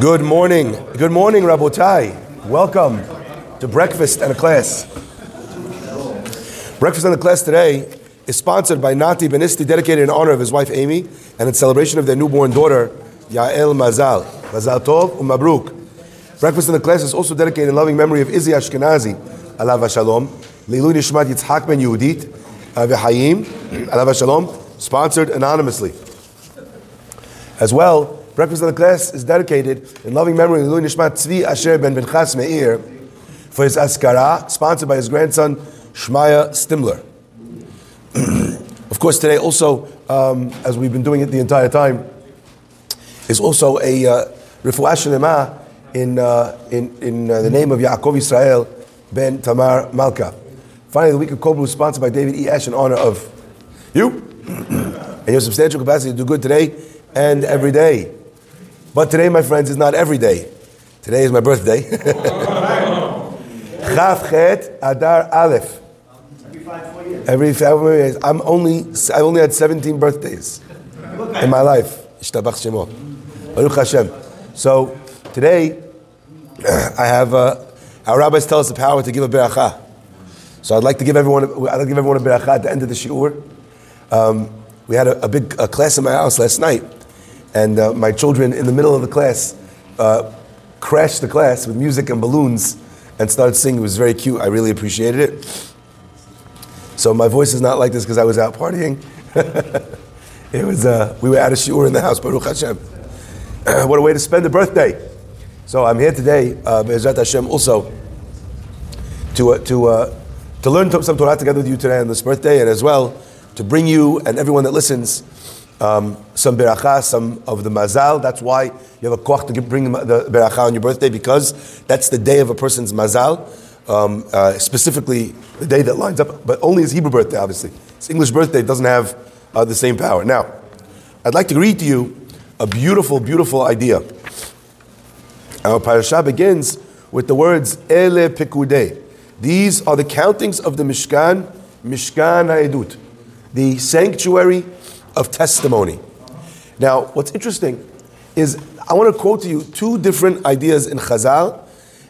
Good morning. Good morning, Rabotai. Welcome to breakfast and a class. Breakfast and a class today is sponsored by Nati Benisti, dedicated in honor of his wife Amy and in celebration of their newborn daughter, Yael Mazal. Mazal Tov Umabruk. Breakfast and a class is also dedicated in loving memory of Izzy Ashkenazi, Alav Shalom, Leilu Nishmat Yitzhak Ben Yehudit, uh, V'Hayim, Alav Shalom, sponsored anonymously. As well, breakfast of the class is dedicated in loving memory of Lui Nishmat Tzvi Asher ben Benchas Meir for his askara, sponsored by his grandson Shmaya Stimler. of course, today also, um, as we've been doing it the entire time, is also a uh, refuah in, uh, in, in uh, the name of Yaakov Israel ben Tamar Malka. Finally, the week of Kobru is sponsored by David E. Ash in honor of you and your substantial capacity to do good today and every day. But today, my friends, is not every day. Today is my birthday. Chav Chet Adar Aleph. Every five years. I'm only, I only had 17 birthdays in my life. Ishtabach Shemot. Baruch Hashem. So today, I have, uh, our rabbis tell us the power to give a beracha. So I'd like to give everyone, I'd like to give everyone a beracha at the end of the shiur. Um, we had a, a big a class in my house last night, and uh, my children, in the middle of the class, uh, crashed the class with music and balloons and started singing. It was very cute. I really appreciated it. So my voice is not like this because I was out partying. it was uh, we were at a shiur in the house. Baruch Hashem. what a way to spend a birthday. So I'm here today, uh, Hashem, also to uh, to uh, to learn some Torah together with you today on this birthday, and as well to bring you and everyone that listens um, some beracha, some of the mazal. That's why you have a koch to bring the, beracha on your birthday because that's the day of a person's mazal. Um, uh, specifically, the day that lines up, but only his Hebrew birthday, obviously. His English birthday doesn't have uh, the same power. Now, I'd like to read to you a beautiful, beautiful idea. Our parasha begins with the words Ele Pikudei. These are the countings of the Mishkan, Mishkan Ha'edut, the sanctuary of testimony. Now, what's interesting is I want to quote to you two different ideas in Chazal,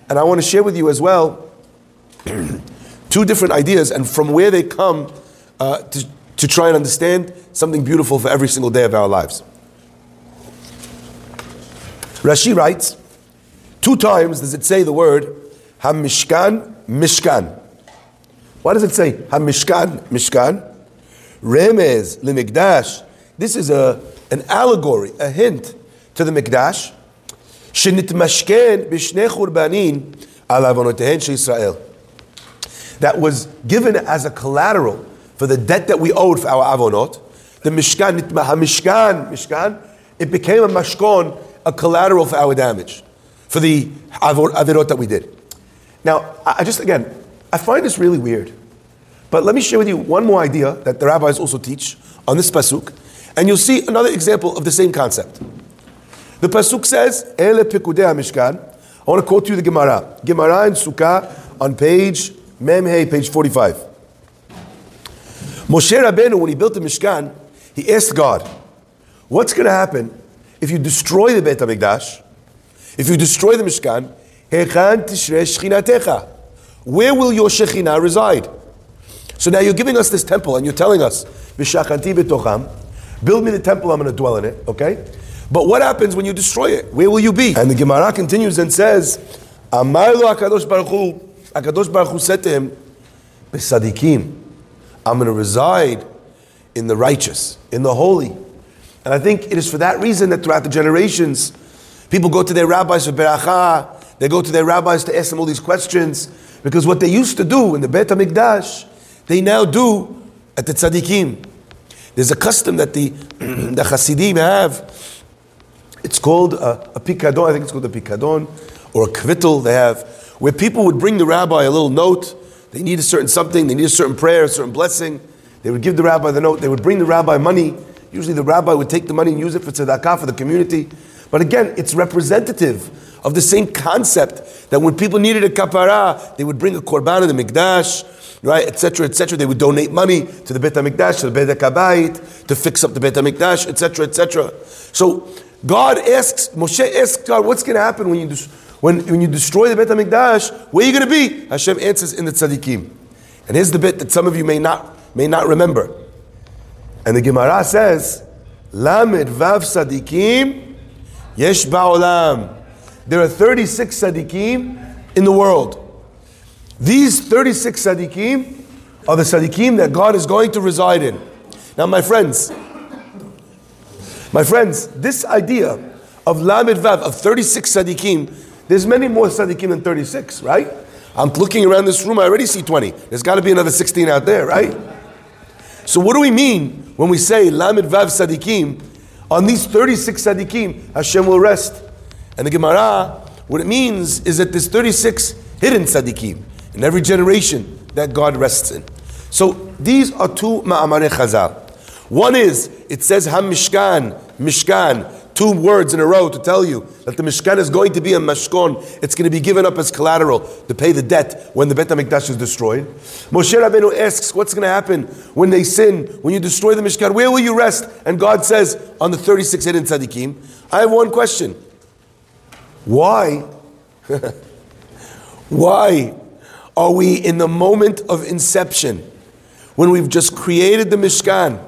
and I want to share with you as well two different ideas and from where they come uh, to, to try and understand something beautiful for every single day of our lives. Rashi writes, two times does it say the word Hamishkan, Mishkan. Why does it say Hamishkan, Mishkan? Remez limikdash. This is a, an allegory, a hint to the mikdash. That was given as a collateral for the debt that we owed for our avonot. The mishkan, mishkan, mishkan, it became a mashkon, a collateral for our damage, for the avirot that we did. Now, I just again, I find this really weird. But let me share with you one more idea that the rabbis also teach on this pasuk, and you'll see another example of the same concept. The pasuk says, "Ele pikudei mishkan." I want to quote you the Gemara. Gemara in Sukkah on page Memhei, page forty-five. Moshe Rabbeinu, when he built the Mishkan, he asked God, "What's going to happen if you destroy the Beit Hamikdash? If you destroy the Mishkan, where will your Shekhinah reside?" So now you're giving us this temple and you're telling us, build me the temple, I'm going to dwell in it, okay? But what happens when you destroy it? Where will you be? And the Gemara continues and says, Amar lo Baruch Hu, HaKadosh Baruch Hu said to him, I'm going to reside in the righteous, in the holy. And I think it is for that reason that throughout the generations, people go to their rabbis for beracha, they go to their rabbis to ask them all these questions, because what they used to do in the Beit HaMikdash they now do at the tzaddikim. There's a custom that the, the Hasidim have. It's called a, a pikadon, I think it's called a pikadon, or a kvittel they have, where people would bring the rabbi a little note. They need a certain something, they need a certain prayer, a certain blessing. They would give the rabbi the note, they would bring the rabbi money. Usually the rabbi would take the money and use it for tzedakah, for the community. But again, it's representative of the same concept that when people needed a kapara, they would bring a korban in the mikdash, right, etc., etc. They would donate money to the Beit HaMikdash, to the Bedek HaBayit, to fix up the Beit HaMikdash, etc., etc. So God asks, Moshe asks God, what's going to happen when you, des- when, when you destroy the Bet HaMikdash? Where are you going to be? Hashem answers in the tzaddikim. And here's the bit that some of you may not, may not remember. And the Gemara says, Lamed Vav Tzaddikim Yesh Ba'olam. There are 36 tzaddikim in the world. These 36 tzaddikim are the tzaddikim that God is going to reside in. Now, my friends, my friends, this idea of Lamed Vav, of 36 tzaddikim, there's many more tzaddikim than 36, right? I'm looking around this room, I already see 20. There's got to be another 16 out there, right? So what do we mean when we say Lamed Vav tzaddikim? On these 36 tzaddikim, Hashem will rest. And the Gemara, what it means is that there's 36 hidden tzaddikim in every generation that God rests in. So these are two ma'amare chazal. One is, it says HaMishkan, Mishkan, two words in a row to tell you that the Mishkan is going to be a mashkon. It's going to be given up as collateral to pay the debt when the Bet HaMikdash is destroyed. Moshe Rabbeinu asks, what's going to happen when they sin, when you destroy the Mishkan? Where will you rest? And God says, on the 36 hidden tzaddikim. I have one question. Why? Why are we in the moment of inception, when we've just created the Mishkan,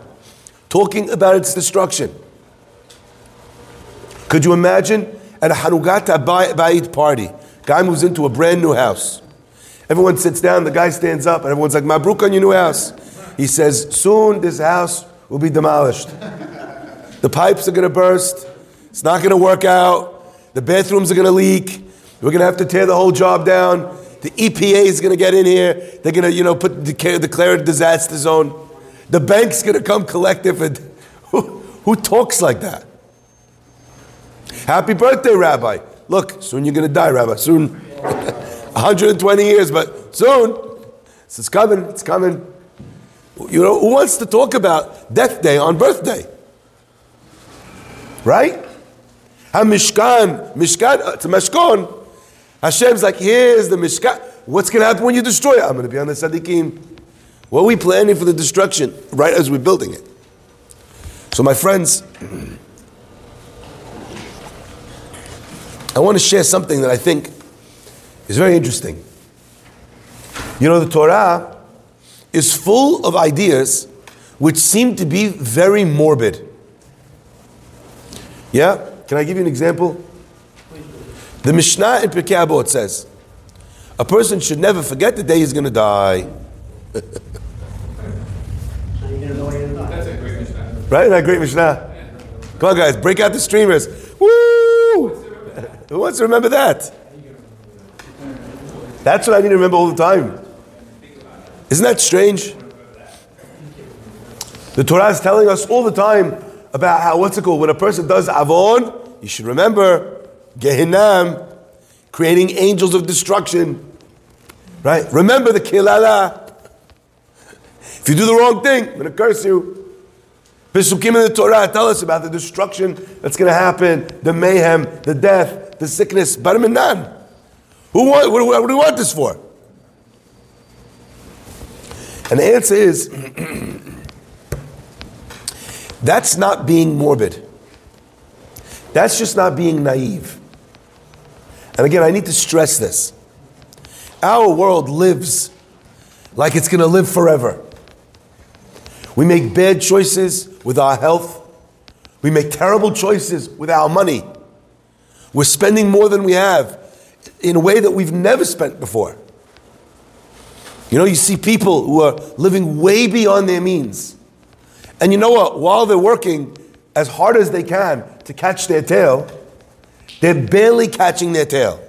talking about its destruction. Could you imagine at a Hanukat HaBayit party, guy moves into a brand new house. Everyone sits down, the guy stands up, and everyone's like, Mabruk on your new house. He says, Soon this house will be demolished. The pipes are going to burst. It's not going to work out. The bathrooms are going to leak. We're going to have to tear the whole job down. The EPA is going to get in here. They're going to, you know, put declare a disaster zone. The bank's going to come collect it. Who, who talks like that? Happy birthday, Rabbi. Look, soon you're going to die, Rabbi. Soon. 120 years, but soon. It's coming. It's coming. You know, who wants to talk about death day on birthday? Right? HaMishkan, Mishkan, uh, it's a Meshkon. Hashem's like, here's the Mishkan. What's going to happen when you destroy it? I'm going to be on the tzaddikim. What are we planning for the destruction right as we're building it? So, my friends, I want to share something that I think is very interesting. You know, the Torah is full of ideas which seem to be very morbid. Yeah? Can I give you an example? The Mishnah in Pirkei Avot says, a person should never forget the day he's going to die. Right? That great Mishnah. Come on, guys, break out the streamers. Woo! Who wants to remember that? That's what I need to remember all the time. Isn't that strange? The Torah is telling us all the time about how, what's it called? When a person does avon, you should remember Gehinnom, creating angels of destruction. Right? Remember the kilala. If you do the wrong thing, I'm going to curse you. Pesukim in the Torah tell us about the destruction that's going to happen, the mayhem, the death, the sickness. Barminan. Who want, what, what do we want this for? And the answer is that's not being morbid. That's just not being naive. And again, I need to stress this. Our world lives like it's going to live forever. We make bad choices with our health. We make terrible choices with our money. We're spending more than we have in a way that we've never spent before. You know, you see people who are living way beyond their means. And you know what? While they're working as hard as they can to catch their tail, they're barely catching their tail,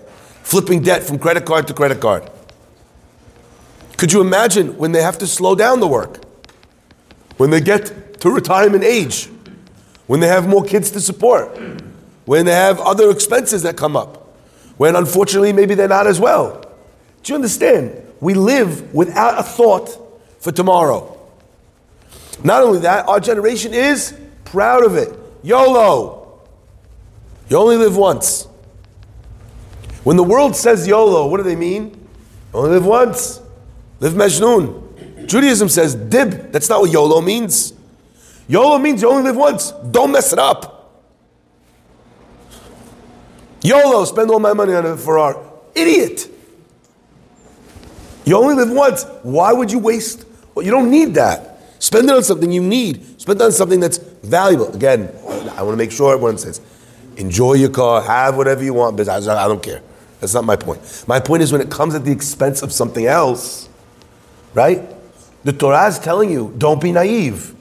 flipping debt from credit card to credit card. Could you imagine when they have to slow down the work? When they get to retirement age? When they have more kids to support? When they have other expenses that come up? When unfortunately maybe they're not as well? Do you understand? We live without a thought for tomorrow. Not only that, our generation is proud of it. YOLO. You only live once. When the world says YOLO, what do they mean? Only live once. Live Majnun. Judaism says dib. That's not what YOLO means. YOLO means you only live once. Don't mess it up. YOLO, spend all my money on a Ferrari. Idiot. You only live once. Why would you waste? Well, you don't need that. Spend it on something you need. Spend it on something that's valuable. Again, I want to make sure everyone says, enjoy your car, have whatever you want, but I don't care. That's not my point. My point is when it comes at the expense of something else, right? The Torah is telling you, don't be naive.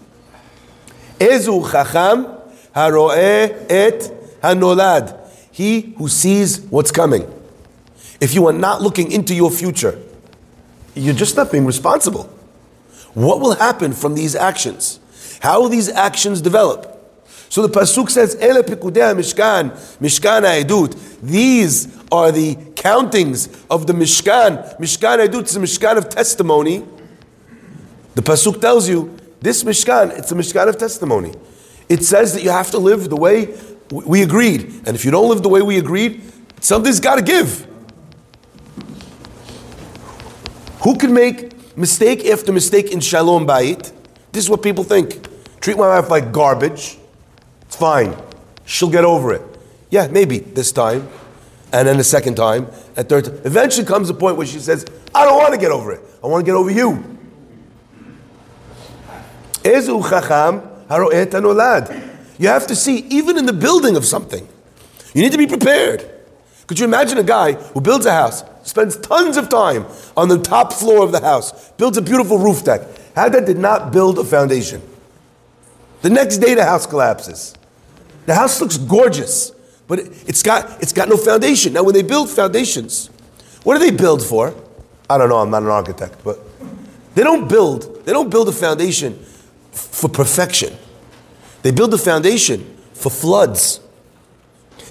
Ezu chacham haroeh et hanolad. He who sees what's coming. If you are not looking into your future, you're just not being responsible. What will happen from these actions? How will these actions develop? So the pasuk says, "Ele pikudei mishkan, mishkan ha'edut." These are the countings of the mishkan. Mishkan ha'edut is a mishkan of testimony. The pasuk tells you this mishkan. It's a mishkan of testimony. It says that you have to live the way we agreed, and if you don't live the way we agreed, something's got to give. Who can make mistake after mistake in shalom bayit? This is what people think. Treat my wife like garbage. It's fine. She'll get over it. Yeah, maybe this time, and then the second time, and third. Time. Eventually comes a point where she says, "I don't want to get over it. I want to get over you." You have to see, even in the building of something, you need to be prepared. Could you imagine a guy who builds a house, spends tons of time on the top floor of the house, builds a beautiful roof deck? How that did not build a foundation? The next day the house collapses. The house looks gorgeous, but it's got, it's got no foundation. Now, when they build foundations, what do they build for? I don't know, I'm not an architect, but they don't build, they don't build a foundation for perfection. They build a foundation for floods.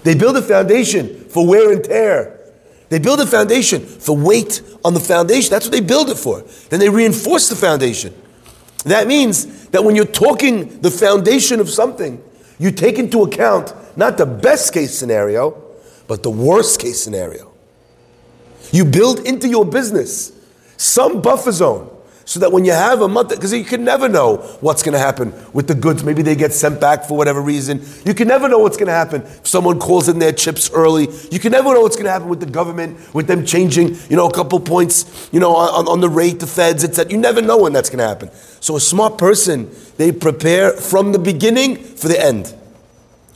They build a foundation for wear and tear. They build a foundation for weight on the foundation. That's what they build it for. Then they reinforce the foundation. That means that when you're talking the foundation of something, you take into account not the best case scenario, but the worst case scenario. You build into your business some buffer zone so that when you have a month, because you can never know what's going to happen with the goods. Maybe they get sent back for whatever reason. You can never know what's going to happen if someone calls in their chips early. You can never know what's going to happen with the government, with them changing, you know, a couple points, you know, on, on the rate, the feds, etc. You never know when that's going to happen. So a smart person, they prepare from the beginning for the end.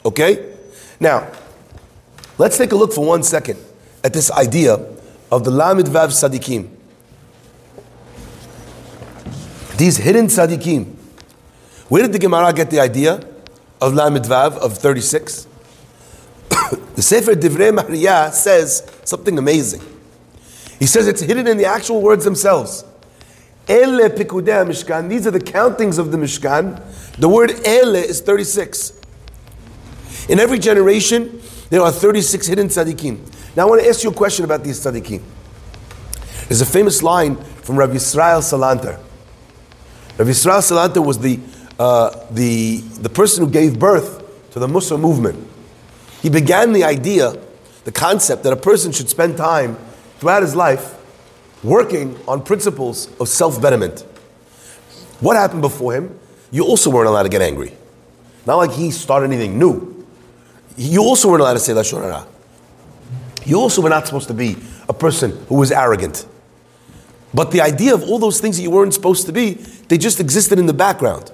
Okay? Now, let's take a look for one second at this idea of the Lamed Vav tzaddikim. These hidden tzaddikim. Where did the Gemara get the idea of Lamed Vav of 36? the Sefer Divrei Mahriya says something amazing. He says it's hidden in the actual words themselves. Ele pikudei mishkan. These are the countings of the Mishkan. The word ele is 36. In every generation, there are 36 hidden tzaddikim. Now I want to ask you a question about these tzaddikim. There's a famous line from Rabbi Israel Salanter. Rav Yisrael Salanter was the, uh, the, the person who gave birth to the Mussar movement. He began the idea, the concept that a person should spend time throughout his life working on principles of self betterment. What happened before him? You also weren't allowed to get angry. Not like he started anything new. You also weren't allowed to say Lashon Hara. You also were not supposed to be a person who was arrogant. But the idea of all those things that you weren't supposed to be, they just existed in the background.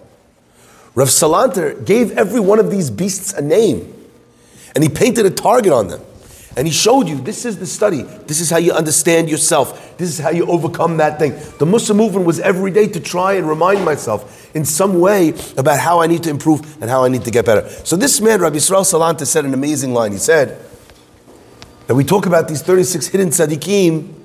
Rav Salanter gave every one of these beasts a name. And he painted a target on them. And he showed you this is the study. This is how you understand yourself. This is how you overcome that thing. The Mussar movement was every day to try and remind myself in some way about how I need to improve and how I need to get better. So this man, Rabbi Yisrael Salanter, said an amazing line. He said that we talk about these 36 hidden tzaddikim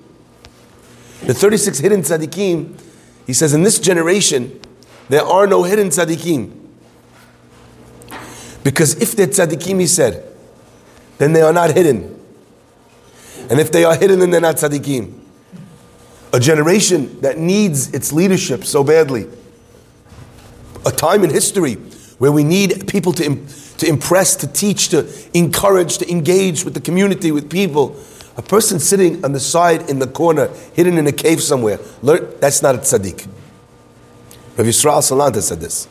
the 36 hidden tzaddikim, he says, in this generation, there are no hidden tzaddikim. Because if they're tzaddikim, he said, then they are not hidden. And if they are hidden, then they're not tzaddikim. A generation that needs its leadership so badly. A time in history where we need people to, to impress, to teach, to encourage, to engage with the community, with people a person sitting on the side in the corner, hidden in a cave somewhere, that's not a tzaddik. Rav Yisrael Salanter said this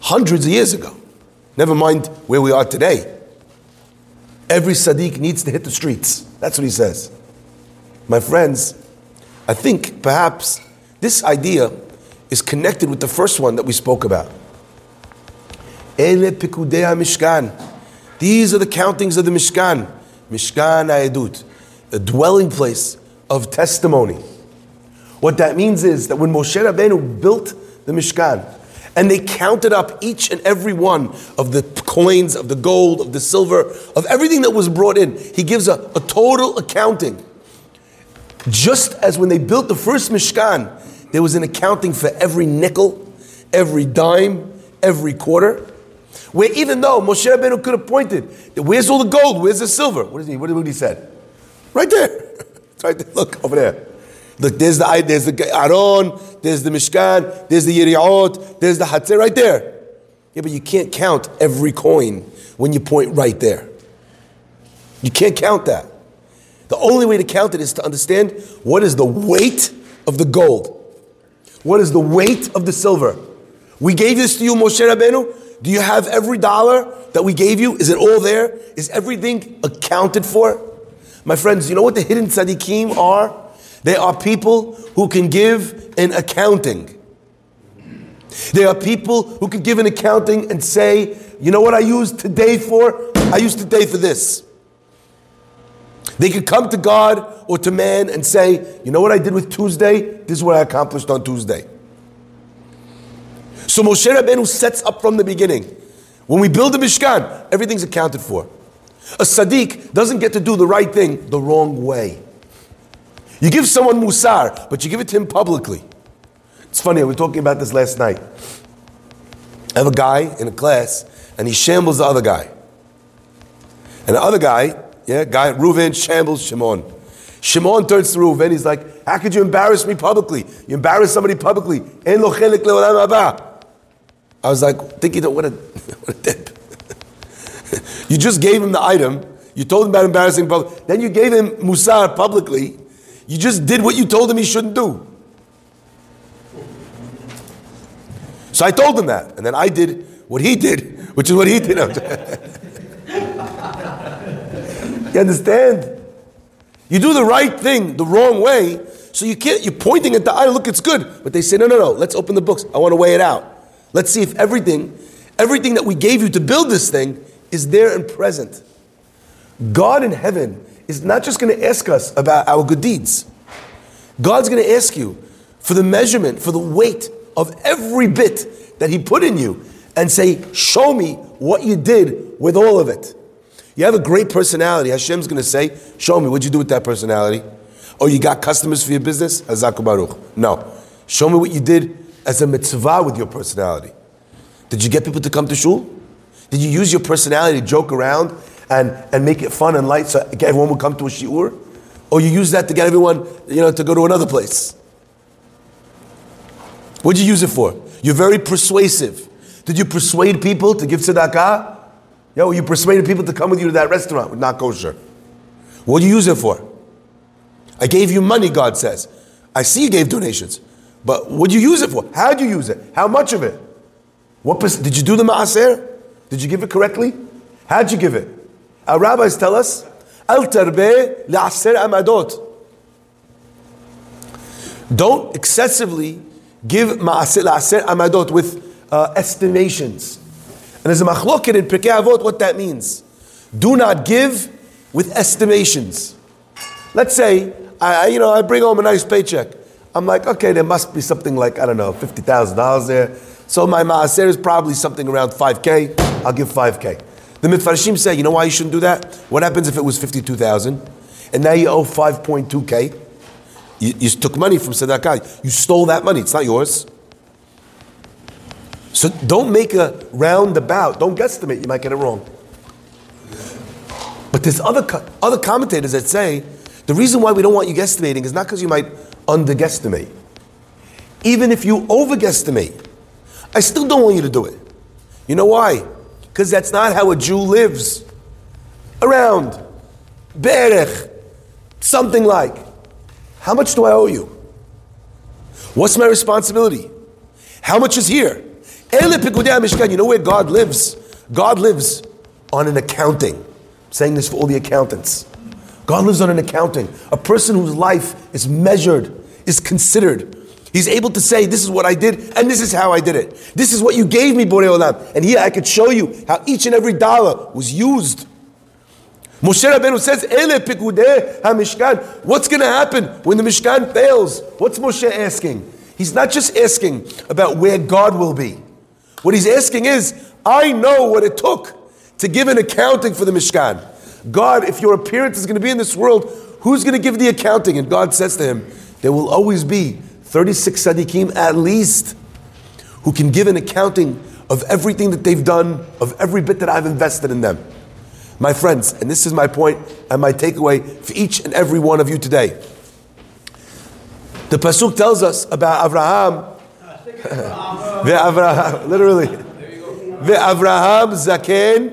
hundreds of years ago. Never mind where we are today. Every tzaddik needs to hit the streets. That's what he says. My friends, I think perhaps this idea is connected with the first one that we spoke about. Mishkan. These are the countings of the Mishkan. Mishkan Ha'edut, a dwelling place of testimony. What that means is that when Moshe Rabbeinu built the Mishkan, and they counted up each and every one of the coins, of the gold, of the silver, of everything that was brought in. He gives a, a total accounting. Just as when they built the first Mishkan, there was an accounting for every nickel, every dime, every quarter. Where even though Moshe Rabbeinu could have pointed, where's all the gold? Where's the silver? What is he? What did he said? Right there. It's right there. Look over there. Look, there's the there's the Aron, there's the Mishkan, there's the Yeriot, there's the Hatzir right there. Yeah, but you can't count every coin when you point right there. You can't count that. The only way to count it is to understand what is the weight of the gold. What is the weight of the silver? We gave this to you, Moshe Rabbeinu. Do you have every dollar that we gave you? Is it all there? Is everything accounted for? My friends, you know what the hidden tzaddikim are? They are people who can give an accounting. There are people who can give an accounting and say, you know what I used today for? I used today for this. They could come to God or to man and say, you know what I did with Tuesday? This is what I accomplished on Tuesday. So Moshe Rabbeinu sets up from the beginning. When we build the Mishkan, everything's accounted for. A tzaddik doesn't get to do the right thing the wrong way. You give someone musar, but you give it to him publicly. It's funny, we were talking about this last night. I have a guy in a class, and he shambles the other guy. And the other guy, yeah, guy, Reuven shambles Shimon. Shimon turns to Reuven, he's like, How could you embarrass me publicly? You embarrass somebody publicly. I was like, thinking, what a, what a dip. You just gave him the item, you told him about embarrassing public, then you gave him musar publicly, you just did what you told him he shouldn't do. So I told him that. And then I did what he did, which is what he did. you understand? You do the right thing the wrong way, so you can't, you're pointing at the eye, look, it's good. But they say, no, no, no, let's open the books. I want to weigh it out. Let's see if everything, everything that we gave you to build this thing is there and present. God in heaven is not just going to ask us about our good deeds. God's going to ask you for the measurement, for the weight of every bit that He put in you and say, Show me what you did with all of it. You have a great personality. Hashem's going to say, Show me, what'd you do with that personality? Oh, you got customers for your business? Hazaku Baruch. No. Show me what you did as a mitzvah with your personality. Did you get people to come to shul? Did you use your personality to joke around and, and make it fun and light so everyone would come to a shiur? Or you use that to get everyone, you know, to go to another place? What'd you use it for? You're very persuasive. Did you persuade people to give tzedakah? Yo, you persuaded people to come with you to that restaurant with not kosher. What'd you use it for? I gave you money, God says. I see you gave donations. But what'd you use it for? How'd you use it? How much of it? What did you do the maaser? Did you give it correctly? How'd you give it? Our rabbis tell us, amadot. Don't excessively give ma'aser la'aser amadot with uh, estimations. And there's a machloket in Pirkei Avot what that means. Do not give with estimations. Let's say, I, you know, I bring home a nice paycheck. I'm like, okay, there must be something like, I don't know, $50,000 there. So my maaser is probably something around 5K. I'll give 5K. The Mitfarshim say, you know why you shouldn't do that? What happens if it was 52,000 and now you owe 5.2K? You, you took money from tzedakah. You stole that money. It's not yours. So don't make a roundabout. Don't guesstimate. You might get it wrong. But there's other, other commentators that say the reason why we don't want you guesstimating is not because you might underguesstimate. Even if you overguesstimate, I still don't want you to do it. You know why? Because that's not how a Jew lives. Around. Berech. Something like. How much do I owe you? What's my responsibility? How much is here? You know where God lives? God lives on an accounting. saying this for all the accountants. God lives on an accounting. A person whose life is measured, is considered. He's able to say, This is what I did, and this is how I did it. This is what you gave me, Borei Olam. And here I could show you how each and every dollar was used. Moshe Rabbeinu says, Ele pikudeh ha-mishkan. What's going to happen when the Mishkan fails? What's Moshe asking? He's not just asking about where God will be. What he's asking is, I know what it took to give an accounting for the Mishkan. God, if your appearance is going to be in this world, who's going to give the accounting? And God says to him, there will always be 36 tzaddikim at least who can give an accounting of everything that they've done, of every bit that I've invested in them. My friends, and this is my point and my takeaway for each and every one of you today. The Pasuk tells us about Abraham. literally. Abraham zaken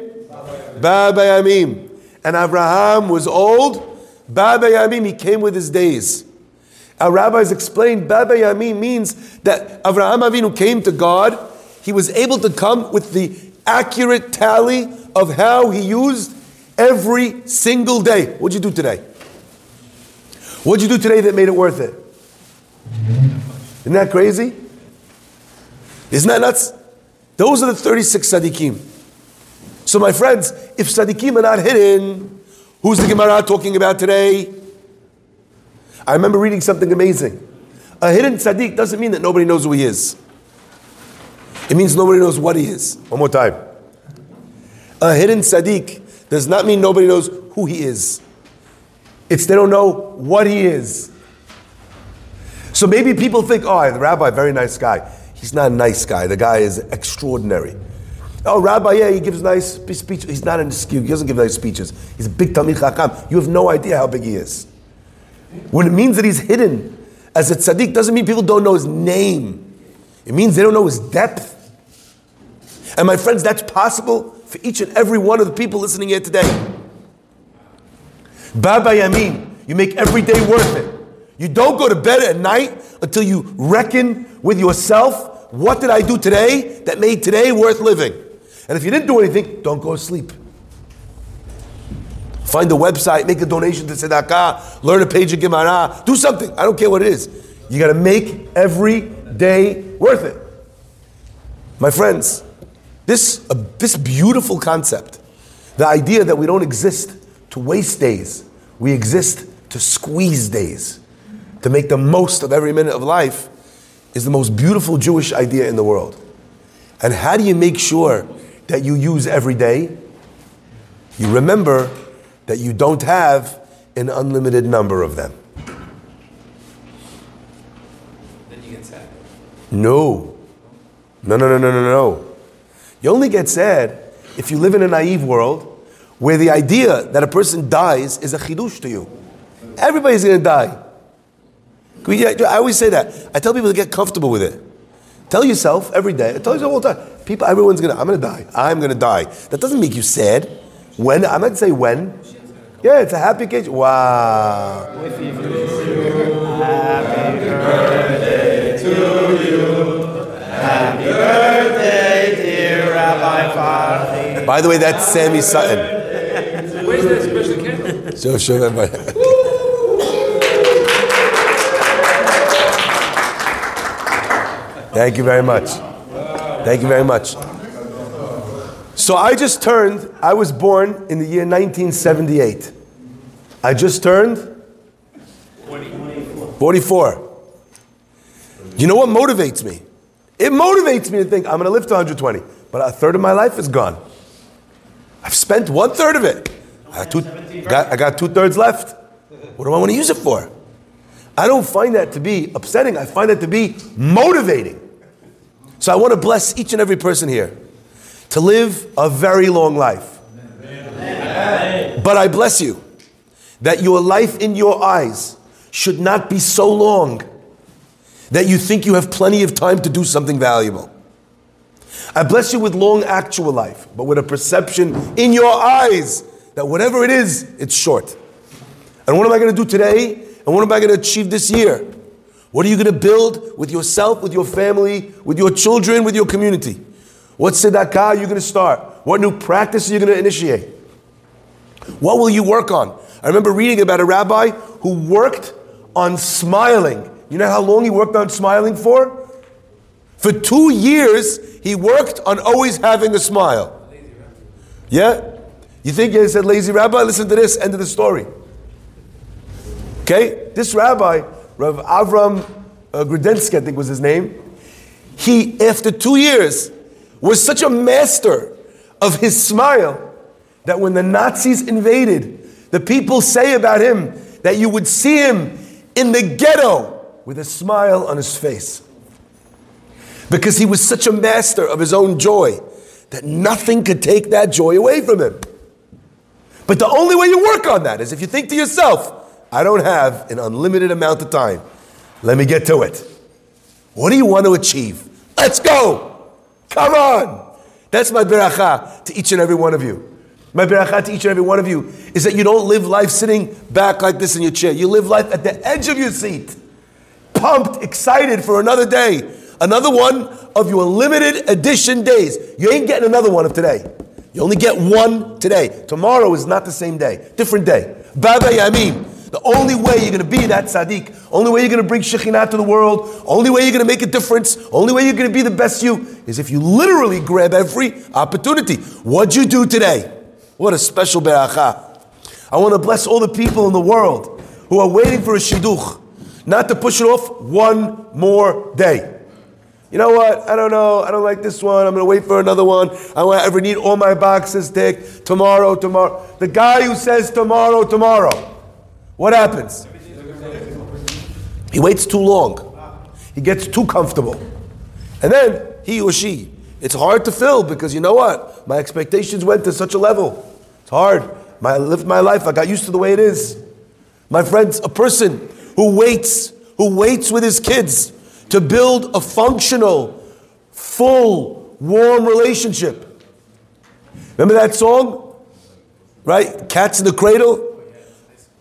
Ba BaYamim. And Abraham was old. Ba BaYamim, he came with his days. Our rabbis explained Ba BaYamim means that Abraham Avinu came to God. He was able to come with the accurate tally of how he used every single day. What'd you do today? What'd you do today that made it worth it? Isn't that crazy? Isn't that nuts? Those are the 36 tzaddikim. So, my friends, if tzaddikim are not hidden, who's the Gemara talking about today? I remember reading something amazing. A hidden tzaddik doesn't mean that nobody knows who he is. It means nobody knows what he is. One more time. A hidden tzaddik does not mean nobody knows who he is. It's they don't know what he is. So maybe people think, oh, the rabbi, very nice guy. He's not a nice guy. The guy is extraordinary. Oh, rabbi, yeah, he gives nice speeches. He's not an excuse. He doesn't give nice speeches. He's a big Talmid Chacham. You have no idea how big he is. When it means that he's hidden as a tzaddik, doesn't mean people don't know his name. It means they don't know his depth. And my friends, that's possible for each and every one of the people listening here today. Baba Yamin, you make every day worth it. You don't go to bed at night until you reckon with yourself, what did I do today that made today worth living? And if you didn't do anything, don't go to sleep. Find a website, make a donation to Tzedakah, learn a page of Gemara, do something. I don't care what it is. You got to make every day worth it. My friends, this, uh, this beautiful concept, the idea that we don't exist to waste days, we exist to squeeze days, to make the most of every minute of life, is the most beautiful Jewish idea in the world. And how do you make sure that you use every day? You remember that you don't have an unlimited number of them. Then you get sad. No. No, no, no, no, no, no. You only get sad if you live in a naive world where the idea that a person dies is a chidush to you. Everybody's going to die. I always say that. I tell people to get comfortable with it. Tell yourself every day. I tell yourself all the time. People, everyone's gonna. I'm gonna die. I'm gonna die. That doesn't make you sad. When I might say when. Yeah, it's a happy occasion. Wow. Happy birthday to you. Happy birthday, dear Rabbi Farhi. By the way, that's Sammy Sutton. Where's that special camera? So show everybody. Thank you very much. Thank you very much. So I just turned, I was born in the year 1978. I just turned 44. You know what motivates me? It motivates me to think I'm going to live to 120, but a third of my life is gone. I've spent one third of it. I got two, got, I got two thirds left. What do I want to use it for? I don't find that to be upsetting. I find that to be motivating. So I want to bless each and every person here to live a very long life. But I bless you that your life in your eyes should not be so long that you think you have plenty of time to do something valuable. I bless you with long actual life, but with a perception in your eyes that whatever it is, it's short. And what am I going to do today? And what am I going to achieve this year? What are you going to build with yourself, with your family, with your children, with your community? What tzedakah are you going to start? What new practice are you going to initiate? What will you work on? I remember reading about a rabbi who worked on smiling. You know how long he worked on smiling for? For two years, he worked on always having a smile. Yeah? You think he said lazy rabbi? Listen to this, end of the story. Okay? This rabbi, Rav Avram uh, Grodzinski, I think was his name, he, after two years, was such a master of his smile that when the Nazis invaded, the people say about him that you would see him in the ghetto with a smile on his face. Because he was such a master of his own joy that nothing could take that joy away from him. But the only way you work on that is if you think to yourself, I don't have an unlimited amount of time. Let me get to it. What do you want to achieve? Let's go. Come on. That's my beracha to each and every one of you. My beracha to each and every one of you is that you don't live life sitting back like this in your chair. You live life at the edge of your seat, pumped, excited for another day, another one of your limited edition days. You ain't getting another one of today. You only get one today. Tomorrow is not the same day, different day. Ba BaYamim. The only way you're going to be that tzaddik, only way you're going to bring Shekhinah to the world, only way you're going to make a difference, only way you're going to be the best you is if you literally grab every opportunity. What'd you do today? What a special beracha. I want to bless all the people in the world who are waiting for a shidduch, not to push it off one more day. You know what? I don't know. I don't like this one. I'm going to wait for another one. I want ever need all my boxes ticked. Tomorrow, tomorrow. The guy who says tomorrow, tomorrow. What happens? He waits too long. He gets too comfortable. And then he or she, it's hard to fill because you know what? My expectations went to such a level. It's hard. My, I lived my life. I got used to the way it is. My friends, a person who waits, who waits with his kids to build a functional, full, warm relationship. Remember that song? Right? Cats in the cradle?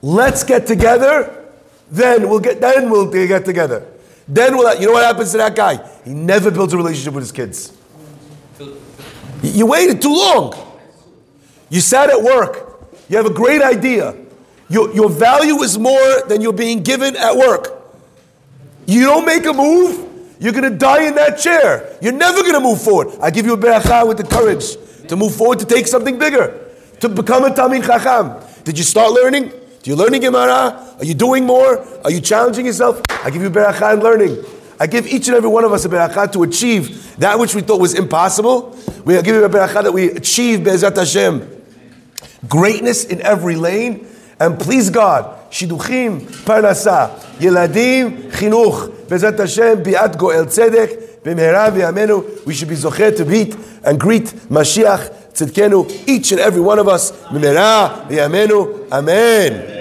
Let's get together, then we'll get then we'll get together. Then we'll you know what happens to that guy? He never builds a relationship with his kids. You waited too long. You sat at work. You have a great idea. Your, your value is more than you're being given at work. You don't make a move, you're going to die in that chair. You're never going to move forward. I give you a beracha with the courage to move forward, to take something bigger, to become a Talmid Chacham. Did you start learning? Do you learning Gemara? Are you doing more? Are you challenging yourself? I give you beracha and learning. I give each and every one of us a beracha to achieve that which we thought was impossible. We give you a beracha that we achieve Be'ezat Hashem. Greatness in every lane. And please God, Shiduchim, Parnasa, Yeladim, Chinuch, Be'ezat Hashem, Bi'at Goel Tzedek, B'mehera v'yamenu, we should be zocher to meet and greet Mashiach Tzidkenu, each and every one of us, B'mehera v'yamenu, Amen.